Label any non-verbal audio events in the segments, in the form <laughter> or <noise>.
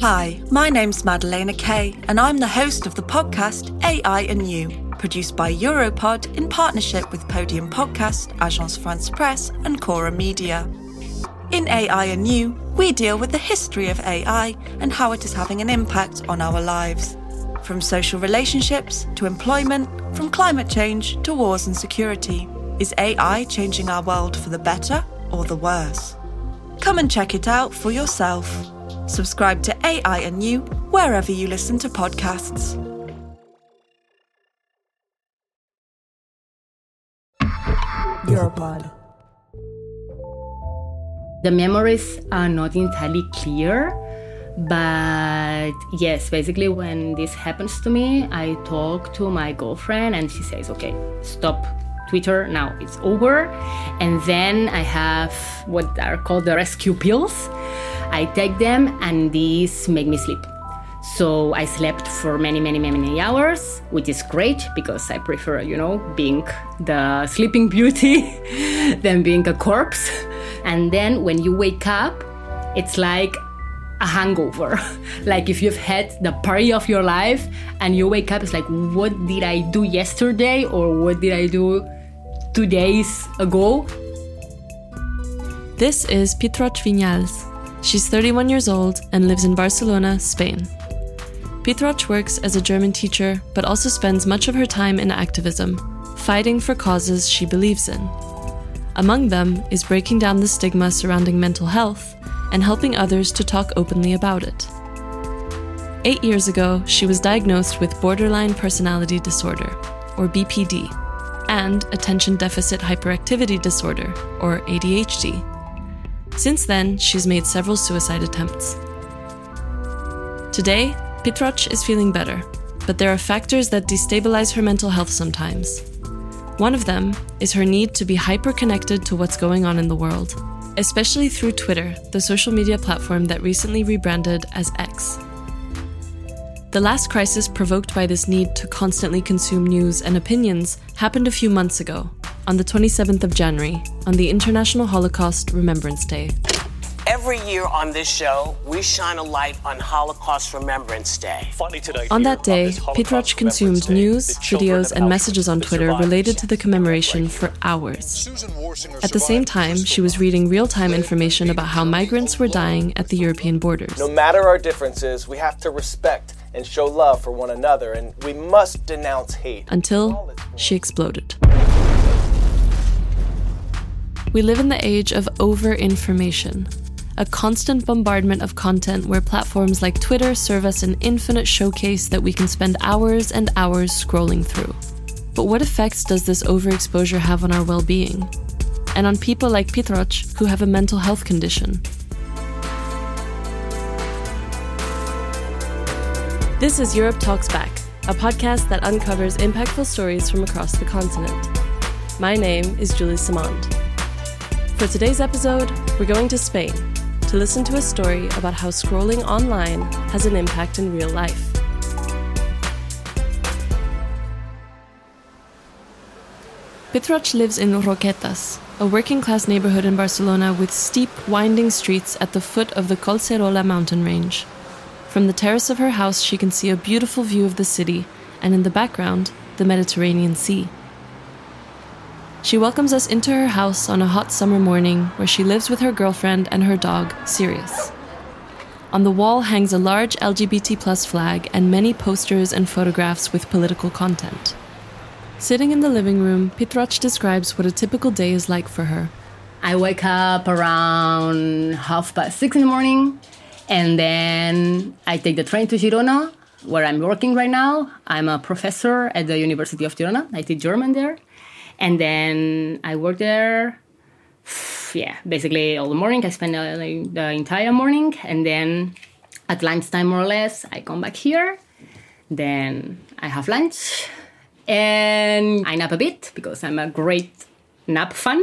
Hi, my name's Madalena Kay, and I'm the host of the podcast AI and You, produced by Europod in partnership with Podium Podcast, Agence France Presse, and Cora Media. In AI and You, we deal with the history of AI and how it is having an impact on our lives. From social relationships to employment, from climate change to wars and security. Is AI changing our world for the better or the worse? Come and check it out for yourself. Subscribe to AI and You wherever you listen to podcasts. Europod. The memories are not entirely clear, but yes, basically, when this happens to me, I talk to my girlfriend and she says, okay, stop Twitter, now it's over. And then I have what are called the rescue pills. I take them and these make me sleep. So I slept for many, many, many, many hours, which is great because I prefer, you know, being the sleeping beauty <laughs> than being a corpse. And then when you wake up, it's like a hangover. <laughs> like if you've had the party of your life and you wake up, it's like, what did I do yesterday or what did I do two days ago? This is Pit-Roig Vinyals. She's 31 years old and lives in Barcelona, Spain. Pit-Roig works as a German teacher, but also spends much of her time in activism, fighting for causes she believes in. Among them is breaking down the stigma surrounding mental health and helping others to talk openly about it. Eight years ago, she was diagnosed with borderline personality disorder, or BPD, and attention deficit hyperactivity disorder, or ADHD. Since then, she's made several suicide attempts. Today, Pit-Roig is feeling better, but there are factors that destabilize her mental health sometimes. One of them is her need to be hyper connected to what's going on in the world, especially through Twitter, the social media platform that recently rebranded as X. The last crisis provoked by this need to constantly consume news and opinions happened a few months ago, on the 27th of January, on the International Holocaust Remembrance Day. Every year on this show, we shine a light on Holocaust Remembrance Day. On that day, Pit-Roig consumed news, videos, and messages on Twitter related to the commemoration for hours. At the same time, she was reading real time information about how migrants were dying at the European borders. No matter our differences, we have to respect and show love for one another, and we must denounce hate. Until she exploded. We live in the age of over information, a constant bombardment of content where platforms like Twitter serve us an infinite showcase that we can spend hours and hours scrolling through. But what effects does this overexposure have on our well being? And on people like Pit-Roig who have a mental health condition? This is Europe Talks Back, a podcast that uncovers impactful stories from across the continent. My name is Juli Simond. For today's episode, we're going to Spain to listen to a story about how scrolling online has an impact in real life. Pit-Roig lives in Roquetas, a working class neighborhood in Barcelona with steep, winding streets at the foot of the Collserola mountain range. From the terrace of her house, she can see a beautiful view of the city, and in the background, the Mediterranean Sea. She welcomes us into her house on a hot summer morning where she lives with her girlfriend and her dog, Sirius. On the wall hangs a large LGBT plus flag and many posters and photographs with political content. Sitting in the living room, Pit-Roig describes what a typical day is like for her. I wake up around half past six in the morning, and then I take the train to Girona, where I'm working right now. I'm a professor at the University of Girona. I teach German there. And then I work there, <sighs> yeah, basically all the morning. I spend the, the entire morning. And then at lunchtime, more or less, I come back here. Then I have lunch and I nap a bit because I'm a great nap fan.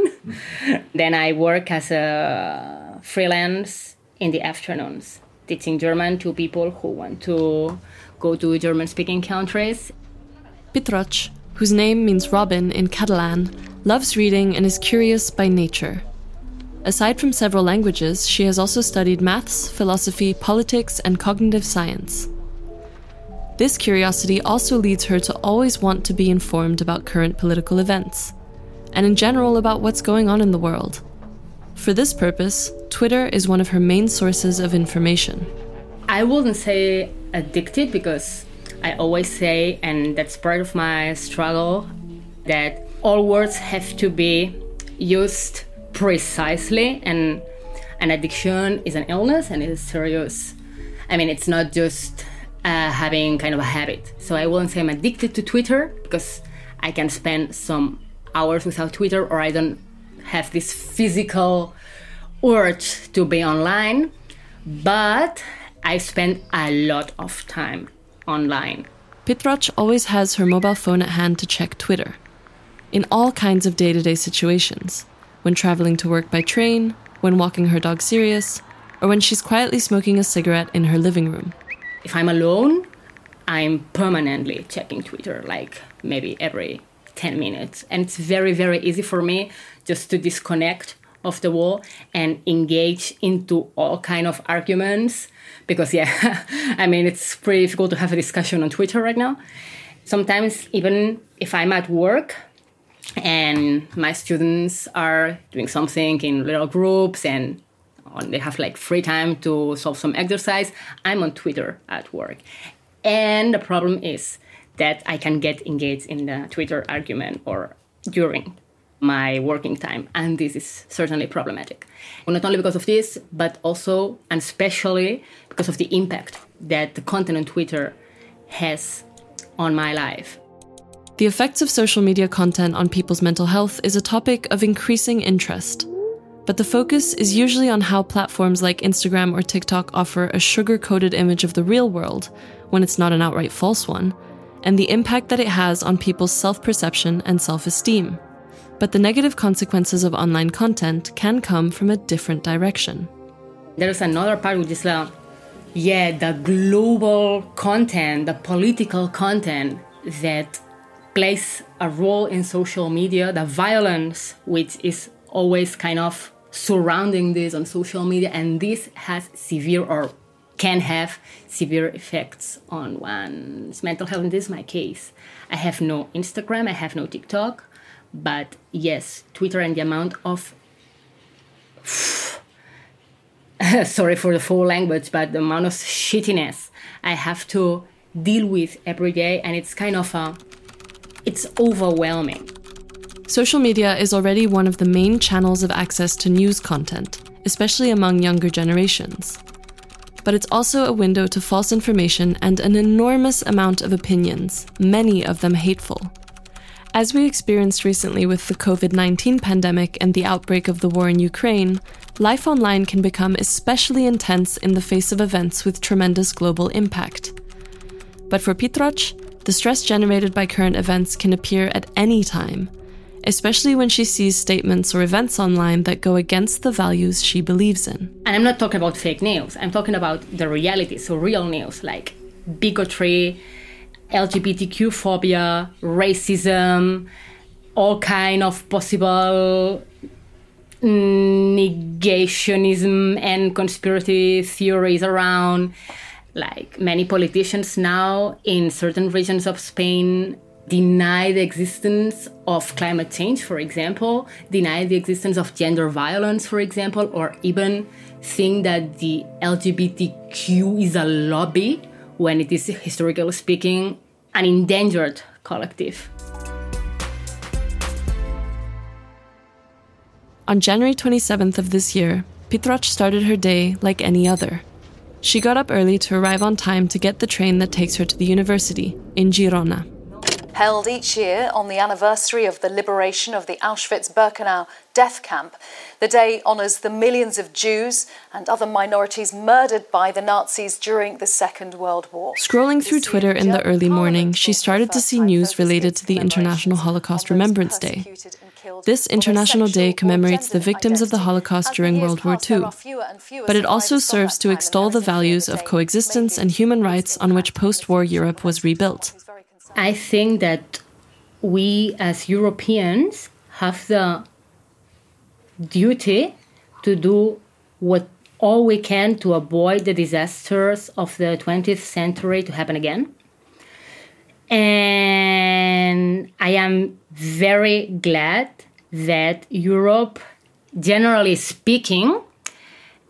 <laughs> then I work as a freelance in the afternoons, teaching German to people who want to go to German speaking countries. Pit-Roig, whose name means robin in Catalan, loves reading and is curious by nature. Aside from several languages, she has also studied maths, philosophy, politics, and cognitive science. This curiosity also leads her to always want to be informed about current political events, and in general about what's going on in the world. For this purpose, Twitter is one of her main sources of information. I wouldn't say addicted because I always say, and that's part of my struggle, that all words have to be used precisely and an addiction is an illness and it is serious. I mean, it's not just uh, having kind of a habit. So I wouldn't say I'm addicted to Twitter because I can spend some hours without Twitter or I don't have this physical urge to be online. But I spend a lot of time online. Pit-Roig always has her mobile phone at hand to check Twitter. In all kinds of day to day situations when traveling to work by train, when walking her dog Sirius, or when she's quietly smoking a cigarette in her living room. If I'm alone, I'm permanently checking Twitter, like maybe every 10 minutes. And it's very, very easy for me just to disconnect off the wall and engage into all kind of arguments because yeah <laughs> i mean it's pretty difficult to have a discussion on twitter right now sometimes even if i'm at work and my students are doing something in little groups and they have like free time to solve some exercise i'm on twitter at work and the problem is that i can get engaged in the twitter argument or during my working time and this is certainly problematic not only because of this but also and especially because of the impact that the content on twitter has on my life the effects of social media content on people's mental health is a topic of increasing interest. But the focus is usually on how platforms like Instagram or TikTok offer a sugar coated image of the real world, when it's not an outright false one, and the impact that it has on people's self perception and self esteem. But the negative consequences of online content can come from a different direction. There's another part which is like, yeah, the global content, the political content that plays a role in social media, the violence which is always kind of surrounding this on social media, and this has severe or can have severe effects on one's mental health. And this is my case. I have no Instagram, I have no TikTok, but yes, Twitter and the amount of <laughs> sorry for the full language, but the amount of shittiness I have to deal with every day, and it's kind of a it's overwhelming. Social media is already one of the main channels of access to news content, especially among younger generations. But it's also a window to false information and an enormous amount of opinions, many of them hateful. As we experienced recently with the COVID 19 pandemic and the outbreak of the war in Ukraine, life online can become especially intense in the face of events with tremendous global impact. But for Pit-Roig, the stress generated by current events can appear at any time, especially when she sees statements or events online that go against the values she believes in. And I'm not talking about fake news, I'm talking about the reality, so real news like bigotry, LGBTQ phobia, racism, all kind of possible negationism and conspiracy theories around like many politicians now in certain regions of Spain deny the existence of climate change, for example, deny the existence of gender violence, for example, or even think that the LGBTQ is a lobby when it is, historically speaking, an endangered collective. On January 27th of this year, Pit-Roig started her day like any other. She got up early to arrive on time to get the train that takes her to the university in Girona. Held each year on the anniversary of the liberation of the Auschwitz Birkenau death camp, the day honours the millions of Jews and other minorities murdered by the Nazis during the Second World War. Scrolling through Twitter in the early morning, she started to see news related to the International Holocaust Remembrance Day. This International Day commemorates the victims of the Holocaust during World War II, but it also serves to extol the values of coexistence and human rights on which post war Europe was rebuilt. I think that we as Europeans have the duty to do what all we can to avoid the disasters of the 20th century to happen again. And I am very glad that Europe, generally speaking,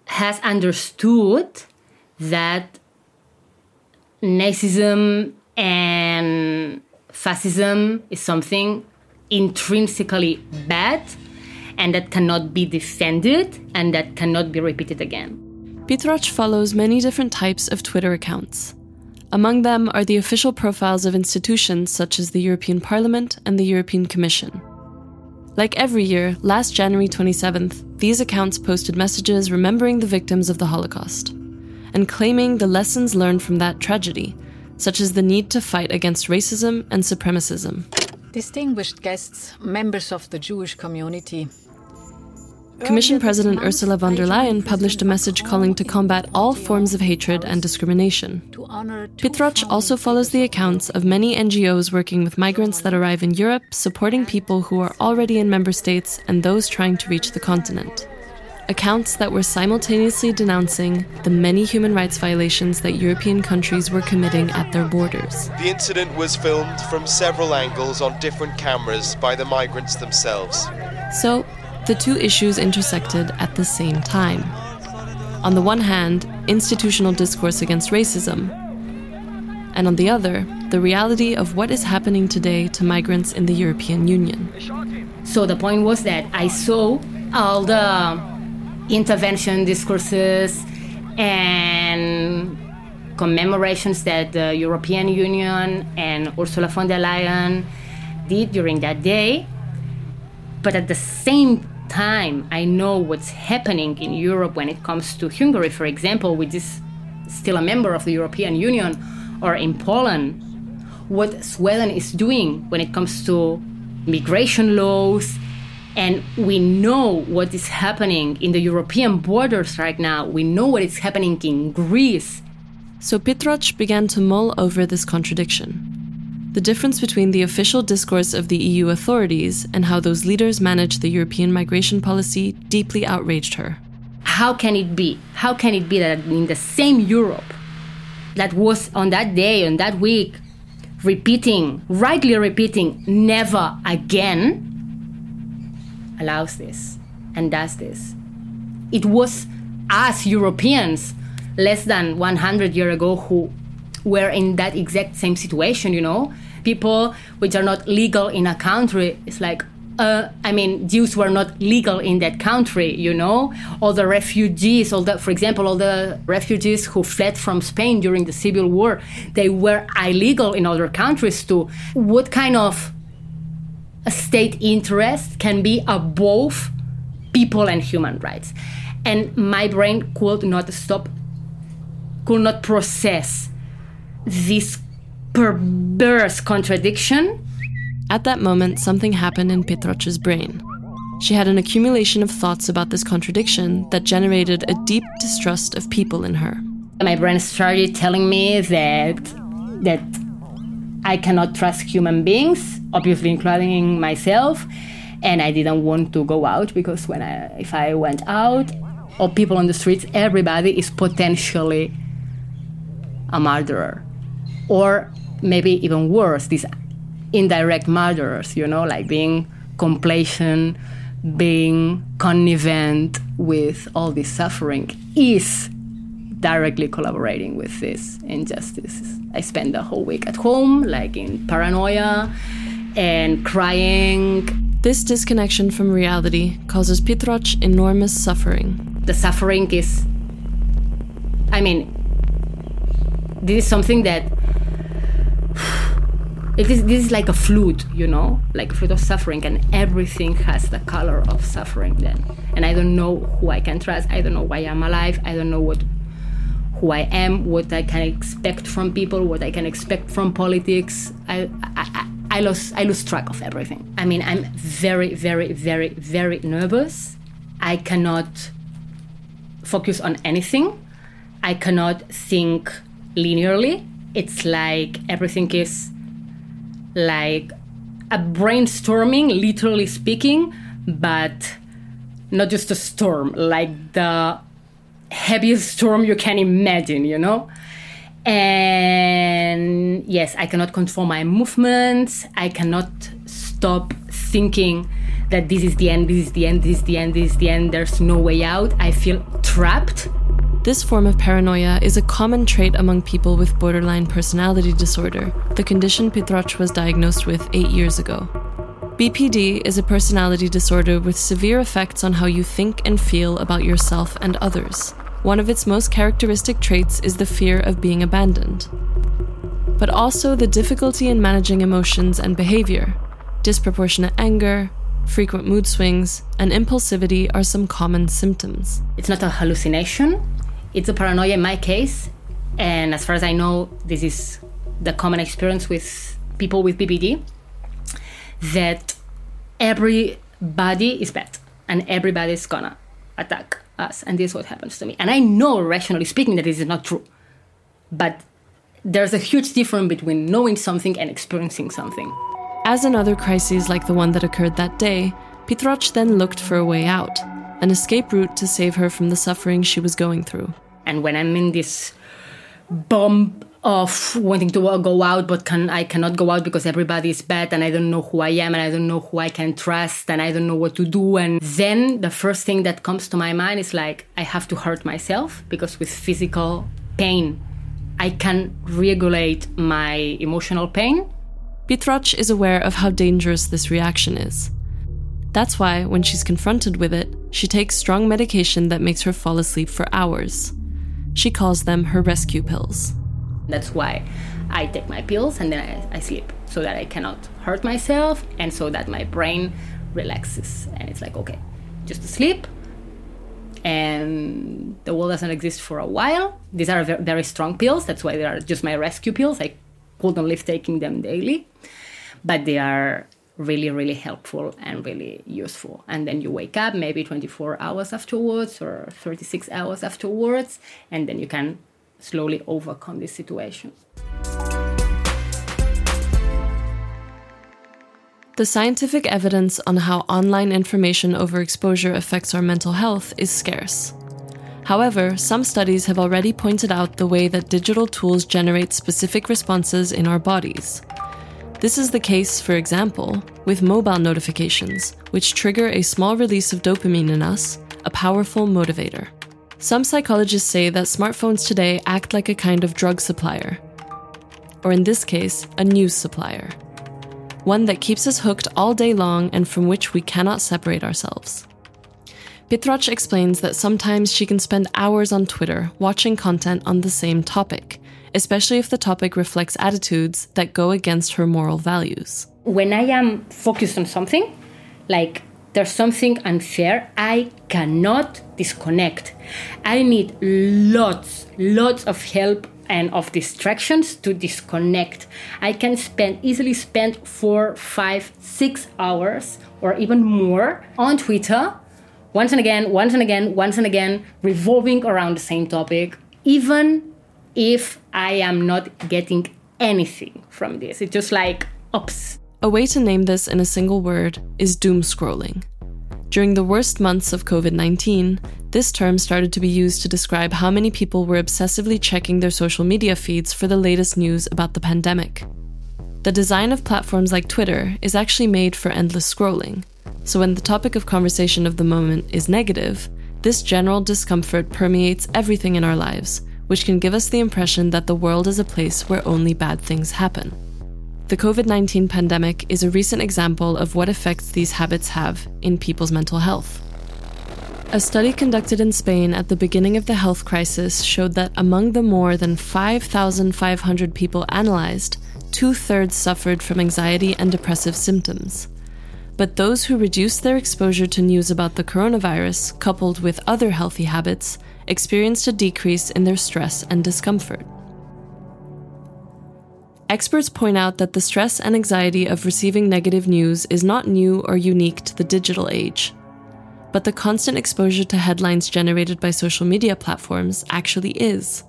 has understood that Nazism and fascism is something intrinsically bad and that cannot be defended and that cannot be repeated again. Pit-Roig follows many different types of Twitter accounts. Among them are the official profiles of institutions such as the European Parliament and the European Commission. Like every year, last January 27th, these accounts posted messages remembering the victims of the Holocaust and claiming the lessons learned from that tragedy, such as the need to fight against racism and supremacism. Distinguished guests, members of the Jewish community, Commission President Ursula von der Leyen published a message calling to combat all forms of hatred and discrimination. Pit-Roig also follows the accounts of many NGOs working with migrants that arrive in Europe, supporting people who are already in member states and those trying to reach the continent. Accounts that were simultaneously denouncing the many human rights violations that European countries were committing at their borders. The incident was filmed from several angles on different cameras by the migrants themselves. So, the two issues intersected at the same time. On the one hand, institutional discourse against racism, and on the other, the reality of what is happening today to migrants in the European Union. So the point was that I saw all the intervention discourses and commemorations that the European Union and Ursula von der Leyen did during that day. But at the same time I know what's happening in Europe when it comes to Hungary, for example, which is still a member of the European Union, or in Poland, what Sweden is doing when it comes to migration laws. And we know what is happening in the European borders right now. We know what is happening in Greece. So Pit-Roig began to mull over this contradiction the difference between the official discourse of the EU authorities and how those leaders manage the European migration policy deeply outraged her. How can it be? How can it be that in the same Europe that was on that day, on that week, repeating, rightly repeating, never again, allows this and does this? It was us Europeans less than 100 years ago who were in that exact same situation, you know? people which are not legal in a country. It's like, uh, I mean, Jews were not legal in that country, you know? All the refugees, all the, for example, all the refugees who fled from Spain during the Civil War, they were illegal in other countries too. What kind of state interest can be above people and human rights? And my brain could not stop, could not process this perverse contradiction. At that moment, something happened in Pit-Roig's brain. She had an accumulation of thoughts about this contradiction that generated a deep distrust of people in her. My brain started telling me that that I cannot trust human beings, obviously including myself, and I didn't want to go out because when I if I went out or people on the streets, everybody is potentially a murderer. Or maybe even worse, these indirect murderers, you know, like being complacent, being connivent with all this suffering, is directly collaborating with this injustice. I spent the whole week at home, like in paranoia and crying. This disconnection from reality causes Pit-Roig enormous suffering. The suffering is, I mean, this is something that <sighs> it is this is like a flute you know like a flute of suffering and everything has the color of suffering then and i don't know who i can trust i don't know why i'm alive i don't know what who i am what i can expect from people what i can expect from politics. I i, I, lose i lose track of everything. I mean i'm very very very very nervous. I cannot focus on anything. I cannot think linearly. It's like everything is like a brainstorming, literally speaking, but not just a storm, like the heaviest storm you can imagine, you know? And yes, I cannot control my movements. I cannot stop thinking that this is the end, this is the end, this is the end, this is the end, there's no way out. I feel trapped. This form of paranoia is a common trait among people with borderline personality disorder, the condition Pit-Roig was diagnosed with eight years ago. BPD is a personality disorder with severe effects on how you think and feel about yourself and others. One of its most characteristic traits is the fear of being abandoned. But also the difficulty in managing emotions and behavior. Disproportionate anger, frequent mood swings, and impulsivity are some common symptoms. It's not a hallucination, it's a paranoia in my case. And as far as I know, this is the common experience with people with BPD that everybody is bad and everybody's gonna attack us. And this is what happens to me. And I know, rationally speaking, that this is not true. But there's a huge difference between knowing something and experiencing something. As in other crises like the one that occurred that day, Pit-Roig then looked for a way out, an escape route to save her from the suffering she was going through. And when I'm in this bomb of wanting to go out, but can I cannot go out because everybody is bad and I don't know who I am and I don't know who I can trust and I don't know what to do. And then the first thing that comes to my mind is like I have to hurt myself because with physical pain, I can regulate my emotional pain. Pit-Roig is aware of how dangerous this reaction is. That's why, when she's confronted with it, she takes strong medication that makes her fall asleep for hours. She calls them her rescue pills. That's why I take my pills and then I, I, sleep so that I cannot hurt myself and so that my brain relaxes. And it's like, okay, just sleep and the world doesn't exist for a while. These are very strong pills. That's why they are just my rescue pills. I couldn't live taking them daily, but they are really, really helpful and really useful. And then you wake up maybe 24 hours afterwards or 36 hours afterwards, and then you can slowly overcome this situation. The scientific evidence on how online information overexposure affects our mental health is scarce. However, some studies have already pointed out the way that digital tools generate specific responses in our bodies. This is the case, for example, with mobile notifications, which trigger a small release of dopamine in us, a powerful motivator. Some psychologists say that smartphones today act like a kind of drug supplier, or in this case, a news supplier. One that keeps us hooked all day long and from which we cannot separate ourselves. Pit-Roig explains that sometimes she can spend hours on Twitter watching content on the same topic, especially if the topic reflects attitudes that go against her moral values. When I am focused on something, like there's something unfair, I cannot disconnect. I need lots, lots of help and of distractions to disconnect. I can spend easily spend four, five, six hours or even more on Twitter, once and again, once and again, once and again, revolving around the same topic, even if I am not getting anything from this. It's just like, oops, a way to name this in a single word is doom scrolling. During the worst months of COVID 19, this term started to be used to describe how many people were obsessively checking their social media feeds for the latest news about the pandemic. The design of platforms like Twitter is actually made for endless scrolling, so when the topic of conversation of the moment is negative, this general discomfort permeates everything in our lives, which can give us the impression that the world is a place where only bad things happen. The COVID 19 pandemic is a recent example of what effects these habits have in people's mental health. A study conducted in Spain at the beginning of the health crisis showed that among the more than 5,500 people analyzed, two thirds suffered from anxiety and depressive symptoms. But those who reduced their exposure to news about the coronavirus, coupled with other healthy habits, experienced a decrease in their stress and discomfort. Experts point out that the stress and anxiety of receiving negative news is not new or unique to the digital age. But the constant exposure to headlines generated by social media platforms actually is.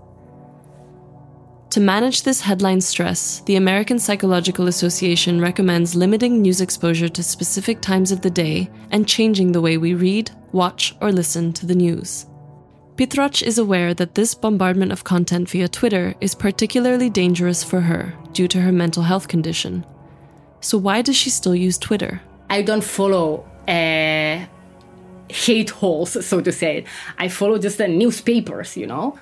To manage this headline stress, the American Psychological Association recommends limiting news exposure to specific times of the day and changing the way we read, watch, or listen to the news. Pit-Roig is aware that this bombardment of content via Twitter is particularly dangerous for her due to her mental health condition. So, why does she still use Twitter? I don't follow uh, hate holes, <laughs> so to say. I follow just the newspapers, you know?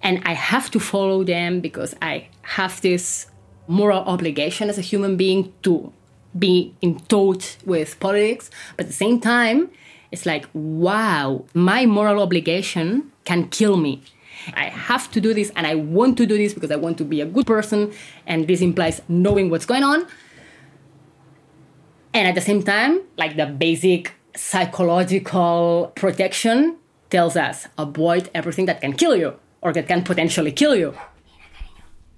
And I have to follow them because I have this moral obligation as a human being to be in touch with politics. But at the same time, it's like, wow, my moral obligation can kill me. I have to do this and I want to do this because I want to be a good person. And this implies knowing what's going on. And at the same time, like the basic psychological protection tells us avoid everything that can kill you or that can potentially kill you.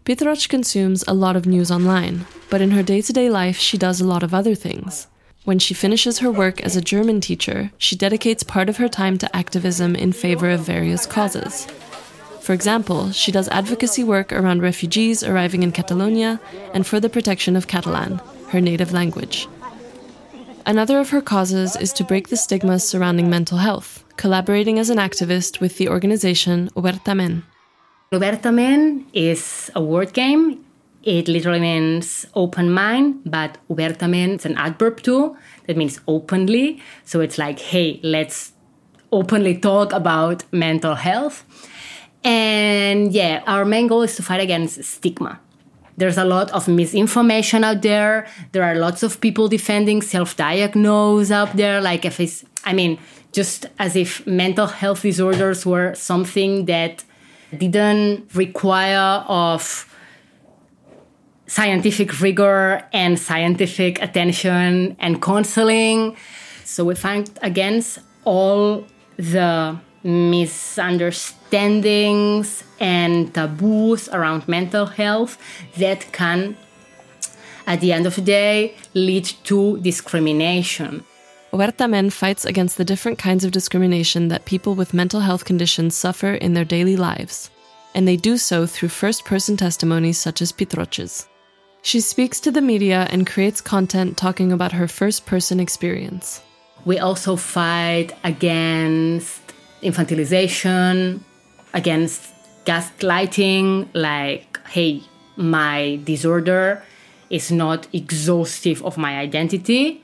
Pit-Roig consumes a lot of news online, but in her day to day life, she does a lot of other things. When she finishes her work as a German teacher, she dedicates part of her time to activism in favor of various causes. For example, she does advocacy work around refugees arriving in Catalonia and for the protection of Catalan, her native language. Another of her causes is to break the stigmas surrounding mental health, collaborating as an activist with the organization Obertament. Obertament is a word game. It literally means open mind, but Obertament is an adverb too. That means openly. So it's like, hey, let's openly talk about mental health. And yeah, our main goal is to fight against stigma. There's a lot of misinformation out there. There are lots of people defending self-diagnose out there. Like if it's, I mean, just as if mental health disorders were something that didn't require of scientific rigor and scientific attention and counseling. So we fight against all the misunderstandings and taboos around mental health that can, at the end of the day, lead to discrimination. Obertament fights against the different kinds of discrimination that people with mental health conditions suffer in their daily lives, and they do so through first person testimonies such as Pit-Roig's. She speaks to the media and creates content talking about her first person experience. We also fight against infantilization, against gaslighting, like, hey, my disorder is not exhaustive of my identity.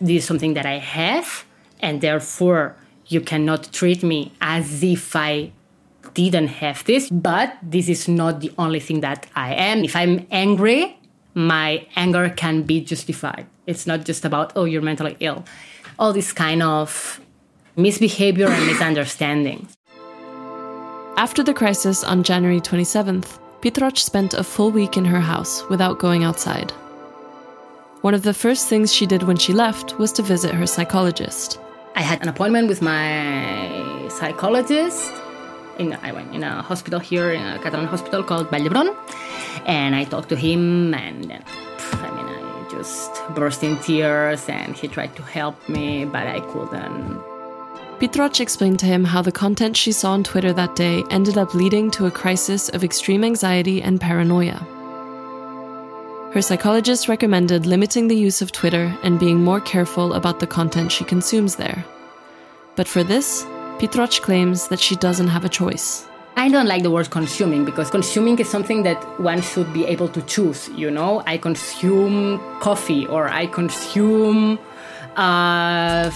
This is something that I have, and therefore you cannot treat me as if I didn't have this. But this is not the only thing that I am. If I'm angry, my anger can be justified. It's not just about, oh, you're mentally ill. All this kind of misbehavior and misunderstanding. After the crisis on January 27th, Pit-Roig spent a full week in her house without going outside. One of the first things she did when she left was to visit her psychologist. I had an appointment with my psychologist. In, I went in a hospital here, in a Catalan hospital called Vall d'Hebron, and I talked to him, and uh, I mean, I just burst in tears, and he tried to help me, but I couldn't. Pit-Roig explained to him how the content she saw on Twitter that day ended up leading to a crisis of extreme anxiety and paranoia. Her psychologist recommended limiting the use of Twitter and being more careful about the content she consumes there. But for this, Pit-Roig claims that she doesn't have a choice. I don't like the word consuming because consuming is something that one should be able to choose, you know? I consume coffee or I consume uh,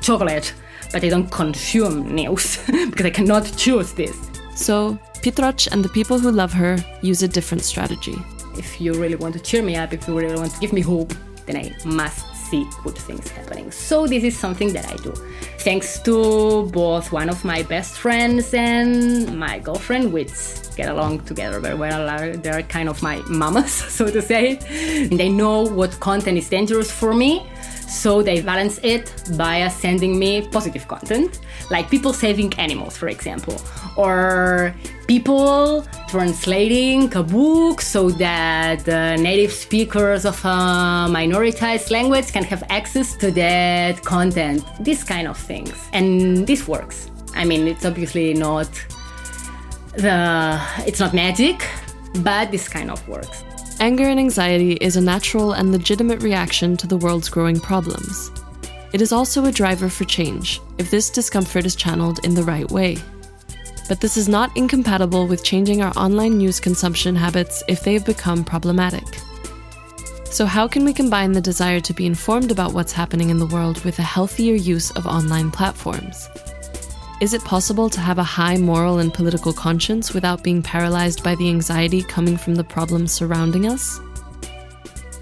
chocolate but I don't consume news <laughs> because I cannot choose this. So, Pit-Roig and the people who love her use a different strategy. If you really want to cheer me up, if you really want to give me hope, then I must see good things happening. So, this is something that I do. Thanks to both one of my best friends and my girlfriend, which get along together very well. Uh, they're kind of my mamas, <laughs> so to say. And they know what content is dangerous for me so they balance it by sending me positive content, like people saving animals, for example, or people translating a book so that native speakers of a minoritized language can have access to that content, these kind of things. And this works. I mean, it's obviously not the it's not magic, but this kind of works. Anger and anxiety is a natural and legitimate reaction to the world's growing problems. It is also a driver for change if this discomfort is channeled in the right way. But this is not incompatible with changing our online news consumption habits if they have become problematic. So, how can we combine the desire to be informed about what's happening in the world with a healthier use of online platforms? Is it possible to have a high moral and political conscience without being paralyzed by the anxiety coming from the problems surrounding us?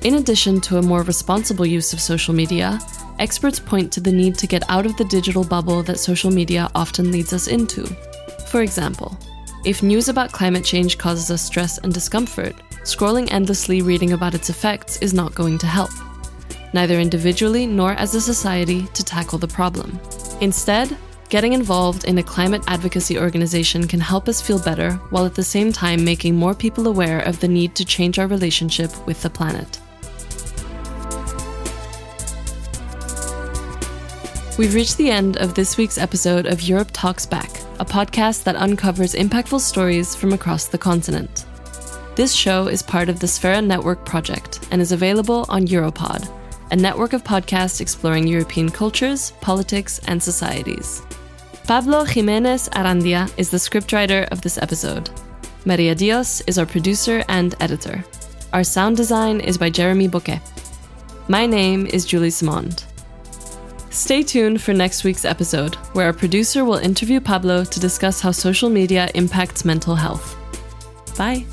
In addition to a more responsible use of social media, experts point to the need to get out of the digital bubble that social media often leads us into. For example, if news about climate change causes us stress and discomfort, scrolling endlessly reading about its effects is not going to help, neither individually nor as a society to tackle the problem. Instead, getting involved in a climate advocacy organization can help us feel better while at the same time making more people aware of the need to change our relationship with the planet. We've reached the end of this week's episode of Europe Talks Back, a podcast that uncovers impactful stories from across the continent. This show is part of the Sphera Network project and is available on Europod, a network of podcasts exploring European cultures, politics, and societies. Pablo Jiménez Arandia is the scriptwriter of this episode. Maria Dios is our producer and editor. Our sound design is by Jeremy Bouquet. My name is Juli Simond. Stay tuned for next week's episode, where our producer will interview Pablo to discuss how social media impacts mental health. Bye.